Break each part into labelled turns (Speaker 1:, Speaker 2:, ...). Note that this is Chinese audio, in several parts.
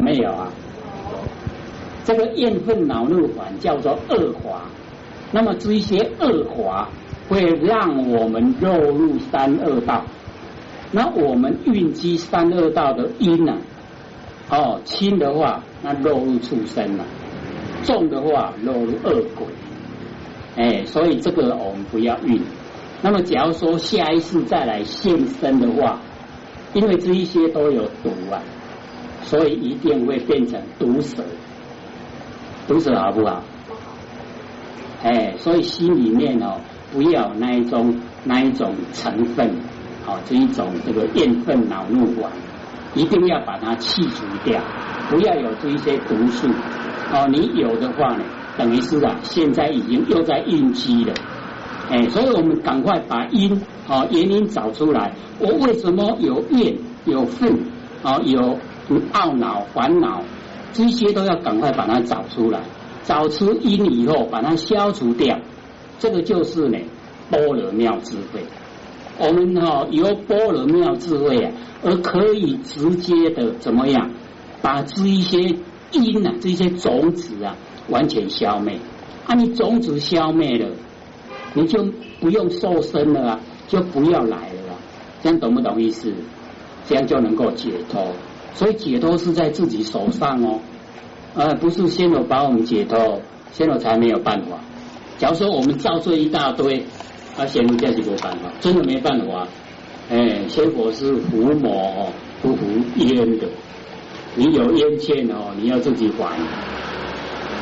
Speaker 1: 没有啊？这个厌愤恼怒烦叫做恶华，那么这一些恶华会让我们落入三恶道。那我们运积三恶道的因呢？哦，轻的话，那落入畜生了；重的话，落入恶鬼。哎，所以这个我们不要运。那么，假如说下一次再来现身的话，因为这一些都有毒啊，所以一定会变成毒蛇。毒蛇好不好？哎，所以心里面哦，不要那一种那一种成分。哦，这一种这个厌愤恼怒丸，一定要把它去除掉，不要有这一些毒素。哦，你有的话呢，等于是啊，现在已经又在应激了。哎，所以我们赶快把因哦原因找出来。我为什么有怨有愤啊？有懊恼烦恼，这些都要赶快把它找出来。找出因以后，把它消除掉，这个就是呢般若妙智慧。我们哈有般若妙智慧啊，而可以直接的怎么样，把这一些因啊，这些种子啊，完全消灭。啊，你种子消灭了，你就不用受身了啊，就不要来了。啊这样懂不懂意思？这样就能够解脱。所以解脱是在自己手上哦，呃，不是仙罗把我们解脱，仙罗才没有办法。假如说我们造罪一大堆。啊仙佛这是没办法，真的没办法。哎，仙佛是伏魔哦，不服冤的。你有冤欠哦，你要自己还。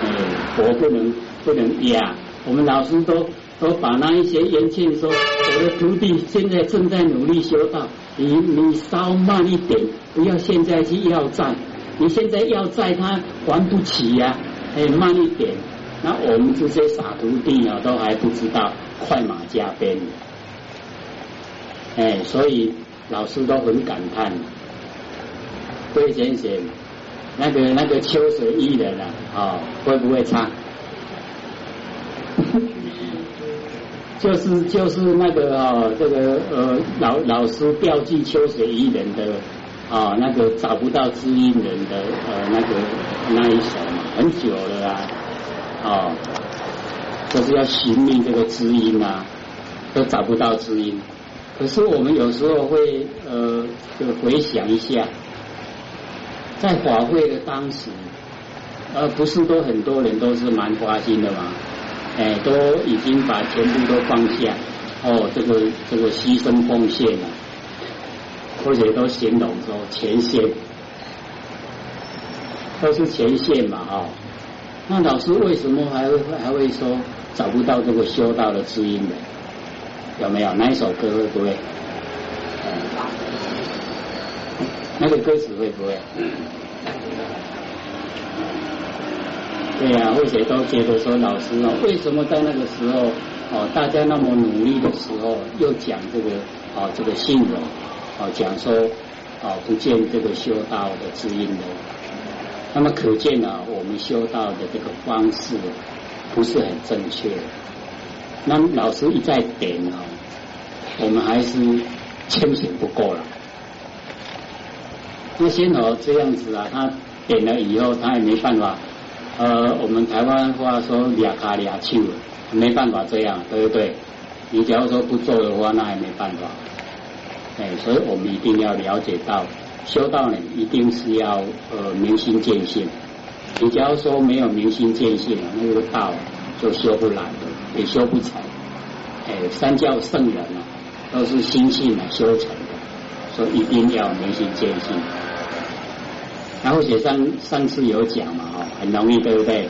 Speaker 1: 哎，佛不能不能压。我们老师都都把那一些冤欠说，我的徒弟现在正在努力修道，你你稍慢一点，不要现在去要债。你现在要债，他还不起呀。哎，慢一点。那我们这些傻徒弟啊，都还不知道。快马加鞭，哎，所以老师都很感叹。魏先生，那个那个秋水伊人啊，哦，会不会唱？就是就是那个哦，这个呃老老师调记秋水伊人的啊，那个找不到知音人的呃那个那一首嘛，很久了啊，哦。就是要寻觅这个知音啊，都找不到知音。可是我们有时候会呃，就回想一下，在法会的当时，呃，不是都很多人都是蛮花心的嘛，哎，都已经把全部都放下，哦，这个这个牺牲奉献了，或者都形容说前线，都是前线嘛，哦，那老师为什么还会还会说？找不到这个修道的知音的，有没有？哪一首歌会不会？那个歌词会不会？对呀，或者都觉得说老师哦，为什么在那个时候哦，大家那么努力的时候，又讲这个哦，这个信容哦，讲说哦，不见这个修道的知音呢，那么可见啊，我们修道的这个方式。不是很正确，那老师一再点哦，我们还是清醒不够了。那仙娥这样子啊，他点了以后，他也没办法。呃，我们台湾话说俩卡俩手，没办法这样，对不对？你假如说不做的话，那也没办法。哎，所以我们一定要了解到，修道呢，一定是要呃明心见性。你假如说没有明心见性，那个道就修不来的，也修不成。哎，三教圣人啊，都是心性啊修成的，所以一定要明心见性。然后写上上次有讲嘛，哦，很容易，对不对？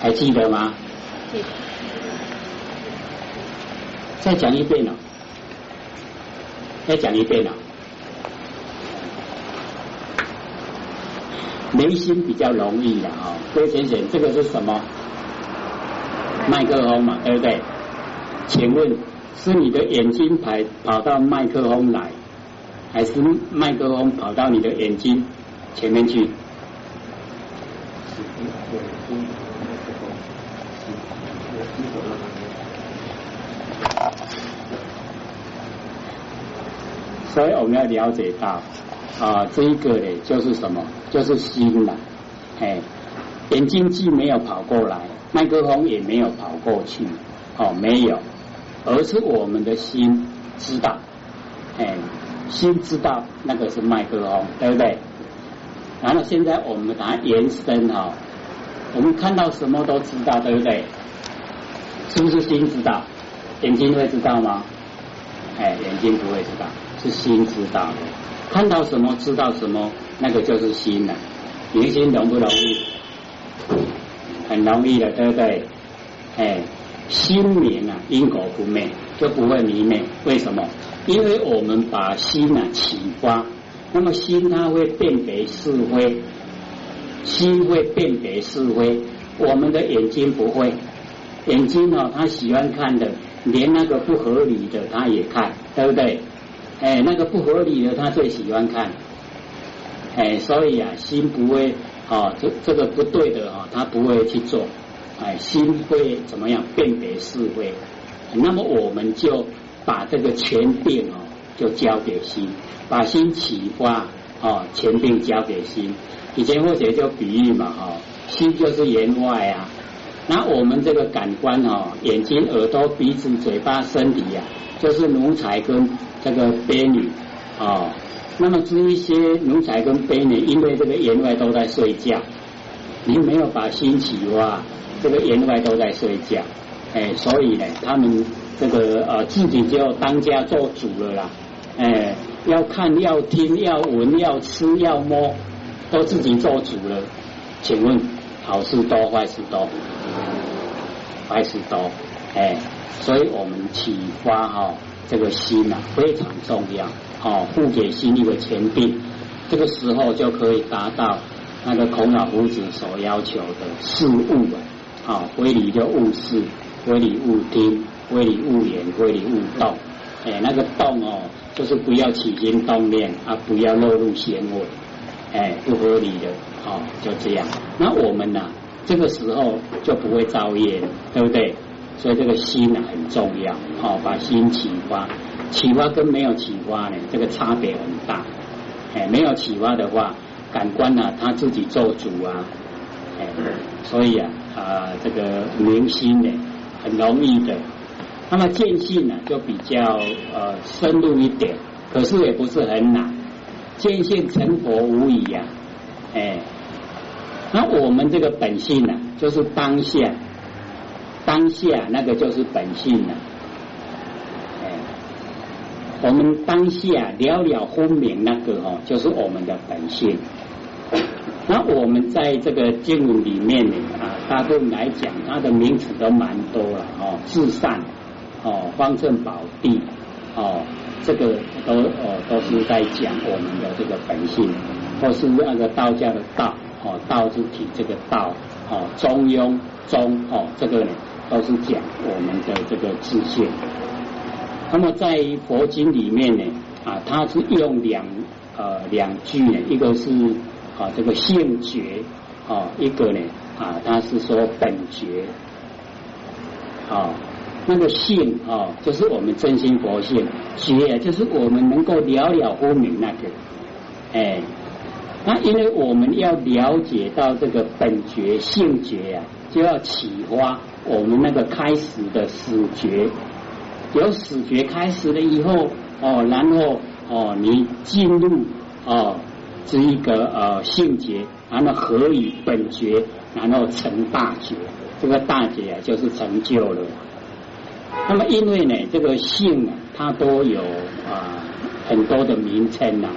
Speaker 1: 还记得吗？再讲一遍了，再讲一遍了。眉心比较容易的啊，各位先生，这个是什么？麦克风嘛，对不对？请问是你的眼睛跑跑到麦克风来，还是麦克风跑到你的眼睛前面去？所以我们要了解到。啊，这一个呢就是什么？就是心了，哎，眼睛既没有跑过来，麦克风也没有跑过去，哦，没有，而是我们的心知道，哎，心知道那个是麦克风，对不对？然后现在我们把它延伸哈，我们看到什么都知道，对不对？是不是心知道？眼睛会知道吗？哎，眼睛不会知道，是心知道。看到什么知道什么，那个就是心了。明心容不容易？很容易的，对不对？哎，心明啊，因果不灭，就不会迷昧。为什么？因为我们把心啊启发，那么心它会辨别是非，心会辨别是非，我们的眼睛不会。眼睛哦，他喜欢看的，连那个不合理的他也看，对不对？哎，那个不合理的他最喜欢看，哎，所以啊，心不会啊，这这个不对的啊，他不会去做，哎，心会怎么样辨别是非？那么我们就把这个权柄哦，就交给心，把心启发啊，权柄交给心。以前或者就比喻嘛，哈，心就是言外啊。那我们这个感官哦，眼睛、耳朵、鼻子、嘴巴、身体呀，就是奴才跟这个婢女哦。那么至于一些奴才跟婢女，因为这个言外都在睡觉，你没有把心起哇，这个言外都在睡觉，哎，所以呢，他们这个呃自己就当家做主了啦，哎，要看、要听、要闻、要吃、要摸，都自己做主了。请问好事多，坏事多？坏事多，哎，所以我们启发哈这个心呐非常重要，哦，付给心一个前定，这个时候就可以达到那个孔老夫子所要求的事物了，啊，非礼就勿视，非礼勿听，非礼勿言，非礼勿动，哎，那个动哦，就是不要起心动念啊，不要落入闲味，哎，不合理的，哦，就这样。那我们呢？这个时候就不会造业，对不对？所以这个心呢很重要，好，把心启发，启发跟没有启发呢，这个差别很大。哎，没有启发的话，感官呢他自己做主啊，哎，所以啊啊这个明心呢很容易的。那么见性呢就比较呃深入一点，可是也不是很难，见性成佛无疑呀，哎。那我们这个本性呢，就是当下，当下那个就是本性了。哎，我们当下了了分明那个哦，就是我们的本性。那我们在这个经文里面呢啊，大部分来讲，它的名词都蛮多了哦，至善哦，方正宝地哦，这个都哦都是在讲我们的这个本性，或是那个道家的道。哦，道之体这个道，哦，中庸中，哦，这个呢都是讲我们的这个自信。那么在佛经里面呢，啊，它是用两呃两句呢，一个是啊这个性觉，啊，一个呢啊，它是说本觉，啊，那个性啊，就是我们真心佛性，觉就是我们能够了了分明那个，哎。那因为我们要了解到这个本觉性觉呀，就要启发我们那个开始的始觉，有始觉开始了以后哦，然后哦你进入哦这一个呃性觉，然后合于本觉，然后成大觉，这个大觉啊就是成就了。那么因为呢这个性啊，它都有啊很多的名称呐。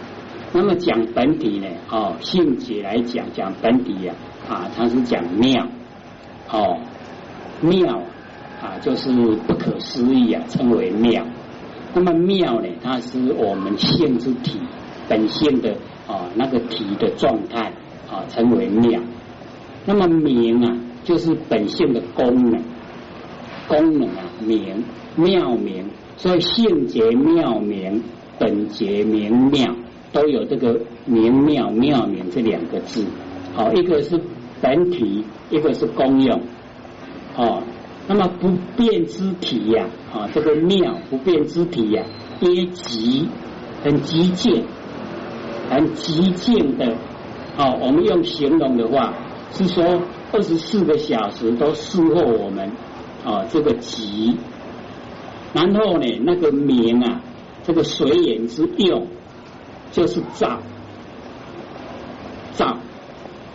Speaker 1: 那么讲本体呢？哦，性解来讲讲本体呀，啊，它是讲妙，哦，妙啊，就是不可思议啊，称为妙。那么妙呢，它是我们性之体本性的啊那个体的状态啊，称为妙。那么明啊，就是本性的功能，功能啊明妙明，所以性解妙明，本节明妙。都有这个明妙妙明这两个字，好，一个是本体，一个是功用，哦，那么不变之体呀，啊，这个妙不变之体呀，皆极很极简，很极静的。哦，我们用形容的话是说，二十四个小时都侍候我们。哦，这个极，然后呢，那个明啊，这个水眼之用就是照，照。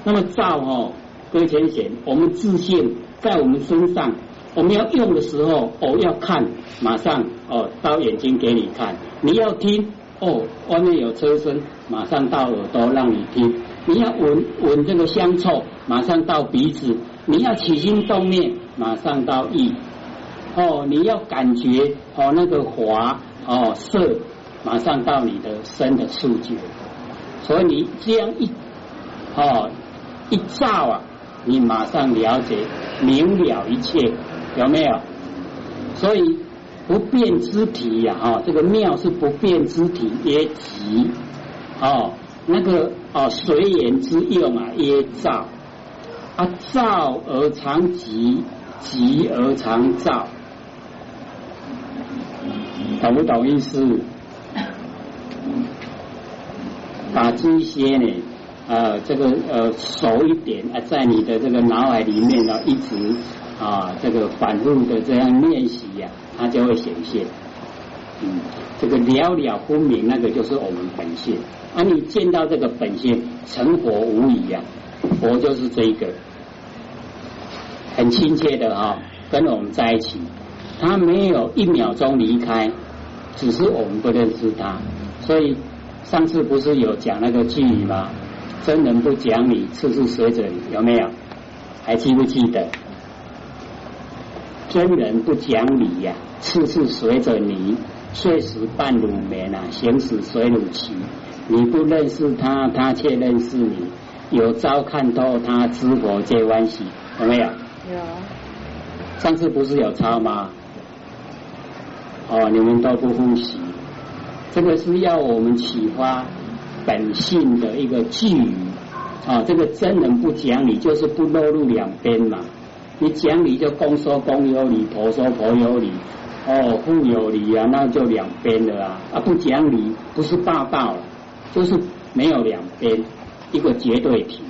Speaker 1: 那么照哦，各位先贤，我们自信在我们身上。我们要用的时候，哦，要看，马上哦，到眼睛给你看；你要听，哦，外面有车声，马上到耳朵让你听；你要闻闻这个香臭，马上到鼻子；你要起心动念，马上到意。哦，你要感觉哦，那个华哦色，马上到你的身的触觉。所以你这样一哦一照啊，你马上了解明了一切。有没有？所以不变之体呀，哈，这个妙是不变之体，曰极哦，那个哦，随缘之用啊，耶照啊，照而常极，极而常照，懂不懂意思？把这些呢，呃，这个呃熟一点啊，在你的这个脑海里面呢，一直。啊，这个反复的这样练习呀，它就会显现。嗯，这个了了分明，那个就是我们本性。啊，你见到这个本性，成佛无疑呀，佛就是这一个，很亲切的啊，跟我们在一起，他没有一秒钟离开，只是我们不认识他。所以上次不是有讲那个句语吗？真人不讲理，次次随着你，有没有？还记不记得？真人不讲理呀，次次随着你，睡时半乳眠啊，行时随如棋。你不认识他，他却认识你。有朝看透他，知佛皆欢喜。有没有？
Speaker 2: 有。
Speaker 1: 上次不是有抄吗？哦，你们都不复习。这个是要我们启发本性的一个寄语啊。这个真人不讲理，就是不落入两边嘛。你讲理就公说公有理，婆说婆有理，哦，父有理啊，那就两边的啊。啊，不讲理不是霸道，就是没有两边，一个绝对体，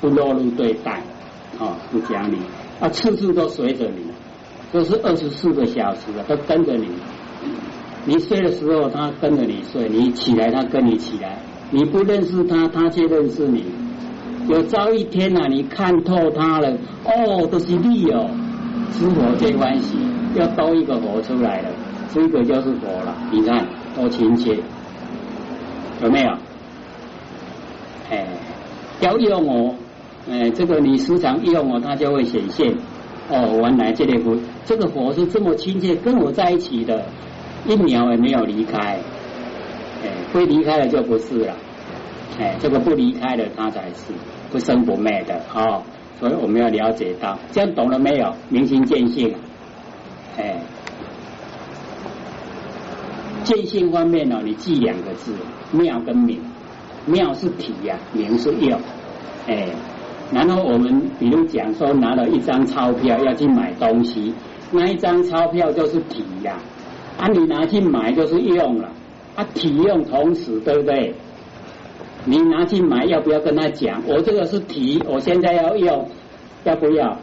Speaker 1: 不落入对待，啊，不讲理啊，次次都随着你，都是二十四个小时的，都跟着你。你睡的时候他跟着你睡，你起来他跟你起来，你不认识他，他却认识你。有朝一天呐，你看透他了，哦，都是你哦，知佛最欢喜，要多一个佛出来了，这个就是佛了。你看多亲切，有没有？哎，要用哦，哎，这个你时常用哦，它就会显现。哦，原来这个佛，这个佛是这么亲切，跟我在一起的，一秒也没有离开。哎，会离开了就不是了。哎，这个不离开的，他才是。不生不灭的哦，所以我们要了解到，这样懂了没有？明心见性，哎，见性方面呢，你记两个字：妙跟明。妙是体呀，明是用。哎，然后我们比如讲说，拿了一张钞票要去买东西，那一张钞票就是体呀，啊，你拿去买就是用了，啊，体用同时，对不对？你拿去买，要不要跟他讲？我这个是提，我现在要用，要不要？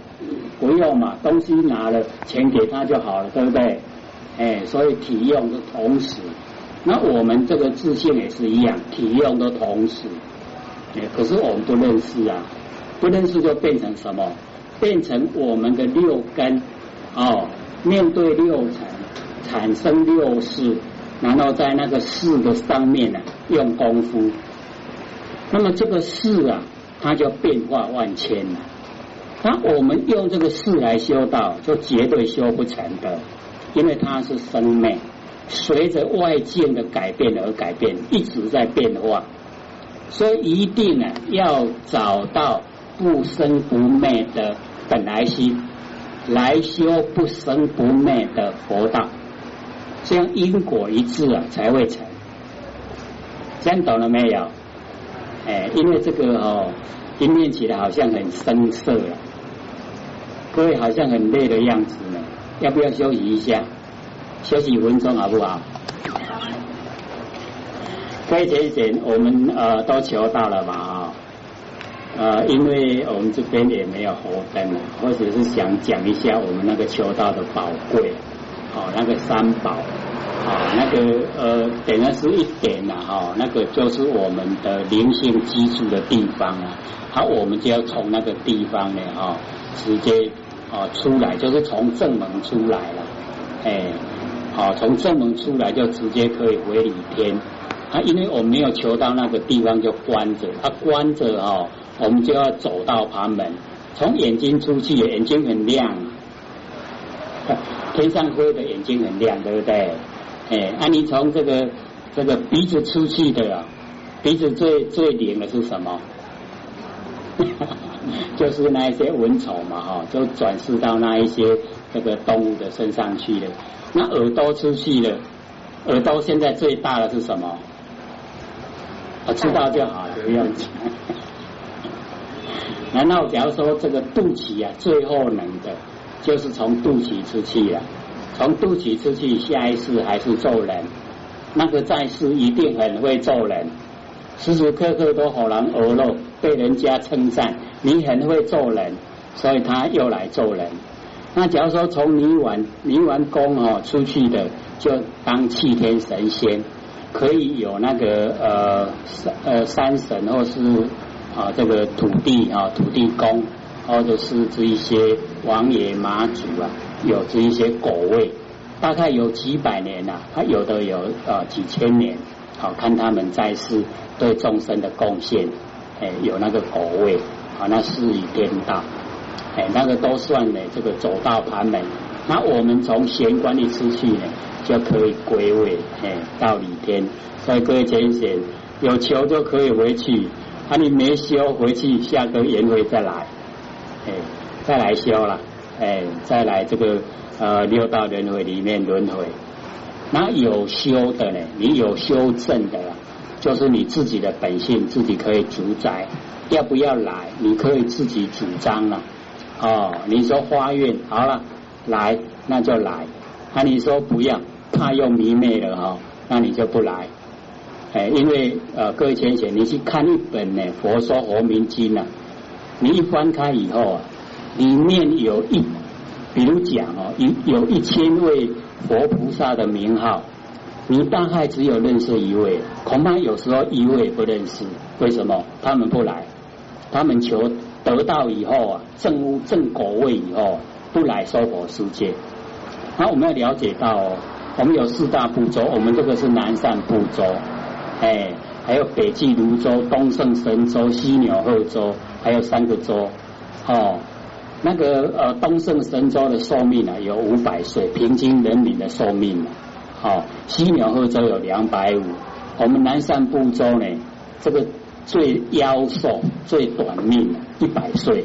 Speaker 1: 不用嘛，东西拿了，钱给他就好了，对不对？哎，所以体用的同时，那我们这个自信也是一样，体用的同时，哎，可是我们不认识啊，不认识就变成什么？变成我们的六根哦，面对六尘，产生六事，然后在那个事的上面呢，用功夫。那么这个事啊，它就变化万千了。那我们用这个事来修道，就绝对修不成的，因为它是生灭，随着外境的改变而改变，一直在变化。所以一定呢，要找到不生不灭的本来心，来修不生不灭的佛道，这样因果一致啊，才会成。这样懂了没有？哎，因为这个哦，一念起来好像很生涩啊，各位好像很累的样子呢，要不要休息一下？休息五分钟好不好？可以这一点我们呃都求到了嘛啊，呃，因为我们这边也没有红灯了，或者是想讲一下我们那个求道的宝贵，哦，那个三宝，啊，那个呃，点的是一点呐，哈，那个就是我们的灵性基础的地方啊，好，我们就要从那个地方呢，哈，直接啊出来，就是从正门出来了，哎。好，从正门出来就直接可以回礼天。啊，因为我们没有求到那个地方就关着，他关着哦，我们就要走到旁门。从眼睛出去，眼睛很亮，天上灰的眼睛很亮，对不对？哎，啊，你从这个这个鼻子出去的啊，鼻子最最灵的是什么？就是那一些蚊虫嘛，哈，就转世到那一些这个动物的身上去了。那耳朵出去了，耳朵现在最大的是什么？我知道就好了，不用讲。难道假如说这个肚脐啊，最后能的，就是从肚脐出去了，从肚脐出去，下一世还是做人？那个在世一定很会做人，时时刻刻都好人而乐，被人家称赞，你很会做人，所以他又来做人。那假如说从泥丸泥丸宫哦出去的，就当气天神仙，可以有那个呃呃山神或是啊这个土地啊土地公，或者是这一些王爷妈祖啊，有这一些果位，大概有几百年呐，他有的有啊几千年，好看他们在世对众生的贡献，哎有那个果位，啊那是以颠道。哎，那个都算呢，这个走到盘门，那我们从玄关一出去呢，就可以归位，哎，到里天。所以各位浅显，有求就可以回去，啊，你没修回去，下个缘会再来，哎，再来修了，哎，再来这个呃六道轮回里面轮回。那有修的呢，你有修正的，就是你自己的本性，自己可以主宰，要不要来，你可以自己主张了。哦，你说花运好了，来那就来。那你说不要，怕又迷昧了哈，那你就不来。哎，因为呃，各位浅显，你去看一本呢《佛说佛明经》啊，你一翻开以后啊，里面有一，比如讲哦，有有一千位佛菩萨的名号，你大概只有认识一位，恐怕有时候一位不认识。为什么？他们不来，他们求。得到以后啊，正正果位以后，不来娑婆世界。那我们要了解到哦，我们有四大部洲，我们这个是南赡部洲，哎，还有北俱泸州、东胜神州、西鸟贺州，还有三个州。哦，那个呃，东胜神州的寿命呢有五百岁，平均人民的寿命呢，好，西鸟贺州有两百五，我们南赡部洲呢，这个。最夭寿、最短命，一百岁。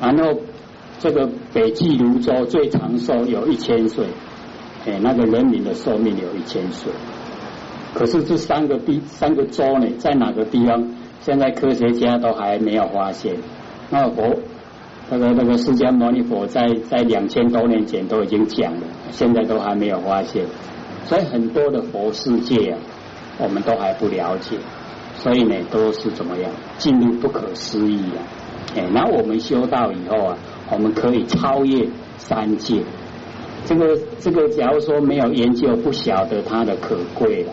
Speaker 1: 然后这个北俱泸州最长寿有一千岁，哎，那个人民的寿命有一千岁。可是这三个地、三个州呢，在哪个地方？现在科学家都还没有发现。那个佛，那个那个释迦牟尼佛在在两千多年前都已经讲了，现在都还没有发现。所以很多的佛世界啊，我们都还不了解。所以呢，都是怎么样进入不可思议啊！哎，那我们修道以后啊，我们可以超越三界。这个这个，假如说没有研究，不晓得它的可贵了。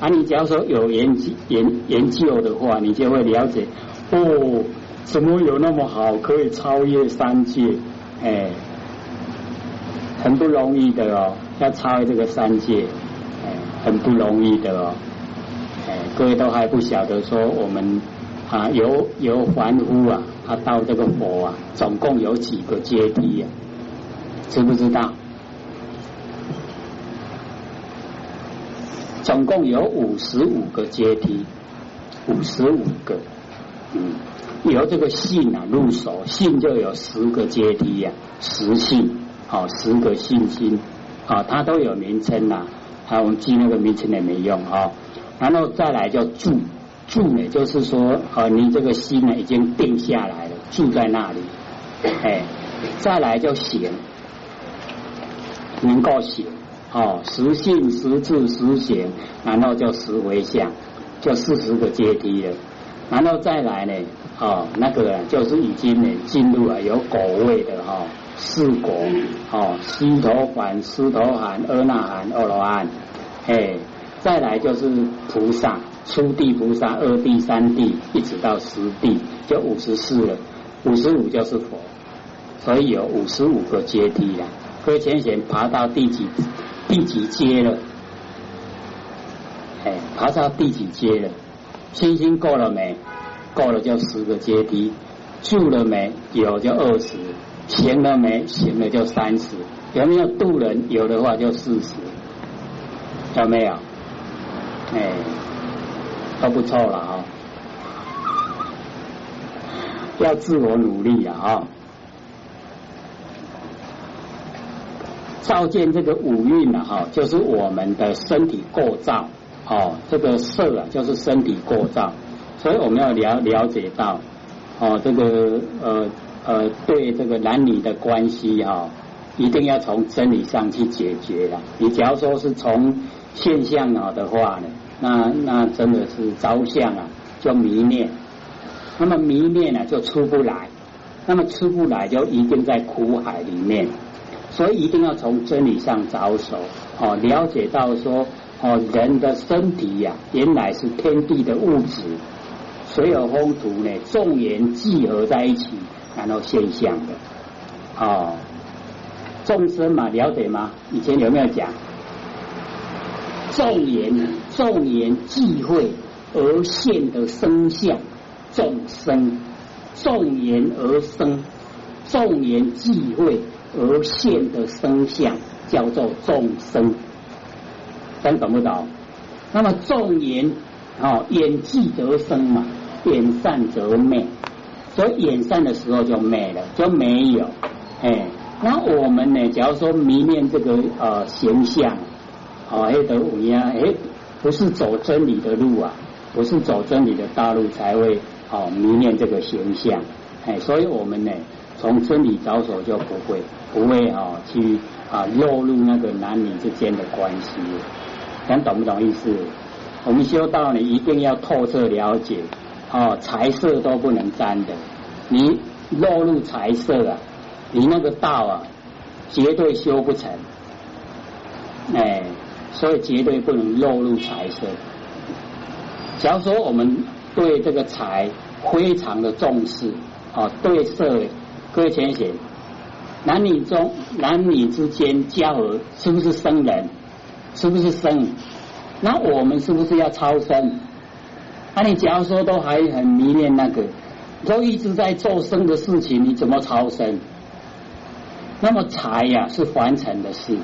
Speaker 1: 啊你只要说有研究研研究的话，你就会了解哦，怎么有那么好，可以超越三界？哎，很不容易的哦，要超越这个三界，哎，很不容易的哦。哎各位都还不晓得说，我们啊由由凡夫啊，他到这个佛啊，总共有几个阶梯呀？知不知道？总共有五十五个阶梯，五十五个。嗯，由这个信啊入手，信就有十个阶梯呀，十信，好，十个信心，啊，它都有名称呐，啊，我们记那个名称也没用啊。然后再来叫住，住呢就是说，呃，你这个心呢已经定下来了，住在那里，哎，再来叫行，能够行，哦，实性、实质、实行，然后叫实为相，就四十个阶梯了。然后再来呢，哦，那个就是已经呢进入了有果位的哈四果，哦，西头环、狮头含、阿那含、阿罗汉，哎，再来就是菩萨，初地菩萨、二地、三地，一直到十地，就五十四了。五十五就是佛，所以有五十五个阶梯了。各位浅显爬到第几第几阶了？哎，爬到第几阶了？星星够了没？够了就十个阶梯。住了没？有就二十。行了没？行了就三十。有没有渡人？有的话就四十。有没有？哎，都不错了啊。要自我努力啊！啊，照见这个五蕴啊，哈，就是我们的身体构造。哦，这个色啊，就是身体构造，所以我们要了了解到，哦，这个呃呃，对这个男女的关系哈，一定要从真理上去解决了。你假如说是从现象啊的话呢，那那真的是着相啊，就迷恋。那么迷恋呢，就出不来；那么出不来，就一定在苦海里面。所以一定要从真理上着手，哦，了解到说，哦，人的身体呀，原来是天地的物质，所有风土呢，众缘聚合在一起，然后现象的，哦，众生嘛，了解吗？以前有没有讲？众缘，众缘聚会而现的生相。众生众言而生，众言际会而现的生相叫做众生，咱懂不懂？那么众言哦，演际得生嘛，演善则灭，所以演善的时候就灭了，就没有。哎，那我们呢？假如说迷恋这个呃形象，哦，黑得五呀，哎，不是走真理的路啊，不是走真理的大路才会。哦，迷恋这个形象，哎，所以我们呢，从真理着手就不会，不会啊，去啊落入那个男女之间的关系。想懂不懂意思？我们修道呢，一定要透彻了解，哦，财色都不能沾的。你落入财色啊，你那个道啊，绝对修不成。哎，所以绝对不能落入财色。假如说我们对这个财，非常的重视啊，对色，各位浅显，男女中男女之间交合是不是生人？是不是生？那我们是不是要超生？那你假如说都还很迷恋那个，都一直在做生的事情，你怎么超生？那么财呀是凡尘的事，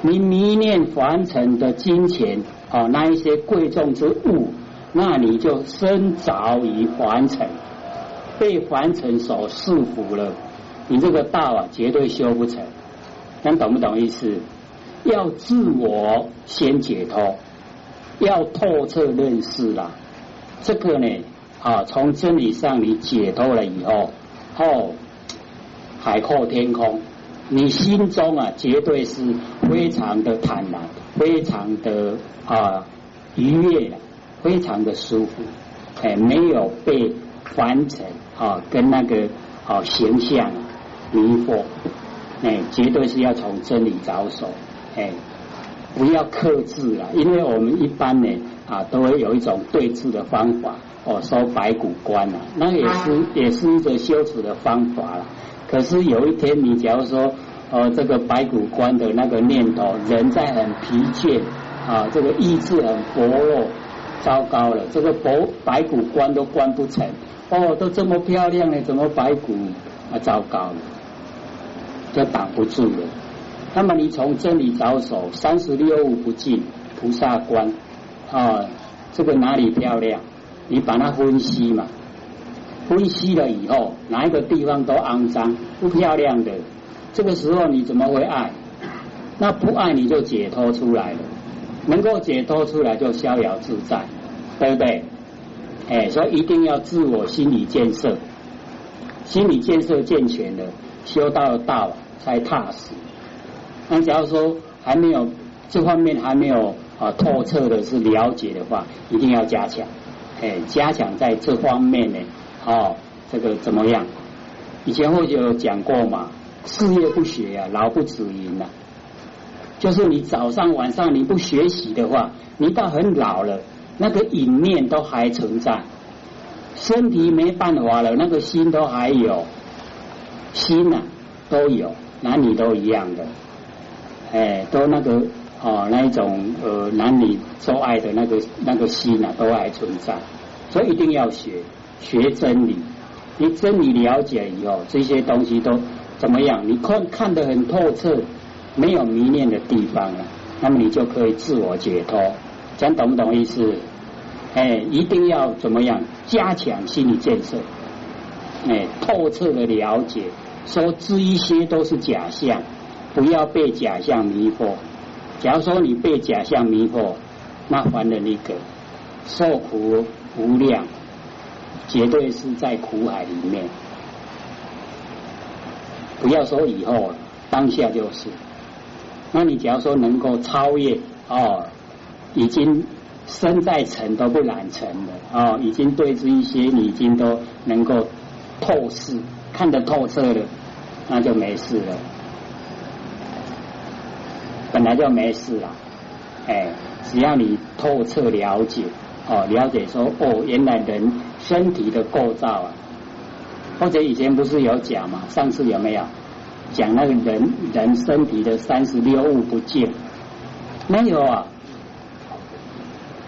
Speaker 1: 你迷恋凡尘的金钱啊，那一些贵重之物。那你就身着于凡尘，被凡尘所束缚了，你这个道啊，绝对修不成。能懂不懂意思？要自我先解脱，要透彻认识了。这个呢，啊，从真理上你解脱了以后，哦，海阔天空，你心中啊，绝对是非常的坦然，非常的啊愉悦。非常的舒服，哎，没有被凡尘啊跟那个啊形象迷惑，哎，绝对是要从真理着手，哎，不要克制了，因为我们一般呢啊都会有一种对治的方法，哦，收白骨观啊，那也是也是一个修持的方法了。可是有一天你假如说呃这个白骨观的那个念头，人在很疲倦啊，这个意志很薄弱。糟糕了，这个白白骨关都关不成哦，都这么漂亮了，怎么白骨啊？糟糕了，就挡不住了。那么你从真理着手，三十六物不净，菩萨观啊，这个哪里漂亮？你把它分析嘛，分析了以后，哪一个地方都肮脏不漂亮的，这个时候你怎么会爱？那不爱你就解脱出来了。能够解脱出来就逍遥自在，对不对？哎，所以一定要自我心理建设，心理建设健全了，修道道才踏实。那假如说还没有这方面还没有啊透彻的是了解的话，一定要加强，哎，加强在这方面呢，哦，这个怎么样？以前或者有讲过嘛，事业不学呀，老不止营呐。就是你早上晚上你不学习的话，你到很老了，那个影念都还存在，身体没办法了，那个心都还有，心呐都有，男女都一样的，哎，都那个哦那一种呃男女做爱的那个那个心呐都还存在，所以一定要学学真理。你真理了解以后，这些东西都怎么样？你看看得很透彻，没有迷恋的地方了，那么你就可以自我解脱。讲懂不懂意思？哎，一定要怎么样？加强心理建设，哎，透彻的了解，说这一些都是假象，不要被假象迷惑。假如说你被假象迷惑，那还了那个受苦无量。绝对是在苦海里面，不要说以后了，当下就是。那你假如说能够超越哦，已经身在尘都不染尘了哦，已经对这一些你已经都能够透视、看得透彻了，那就没事了。本来就没事了，哎，只要你透彻了解哦，了解说哦，原来人。身体的构造啊，或者以前不是有讲嘛？上次有没有讲那个人人身体的三十六物不净？没有啊，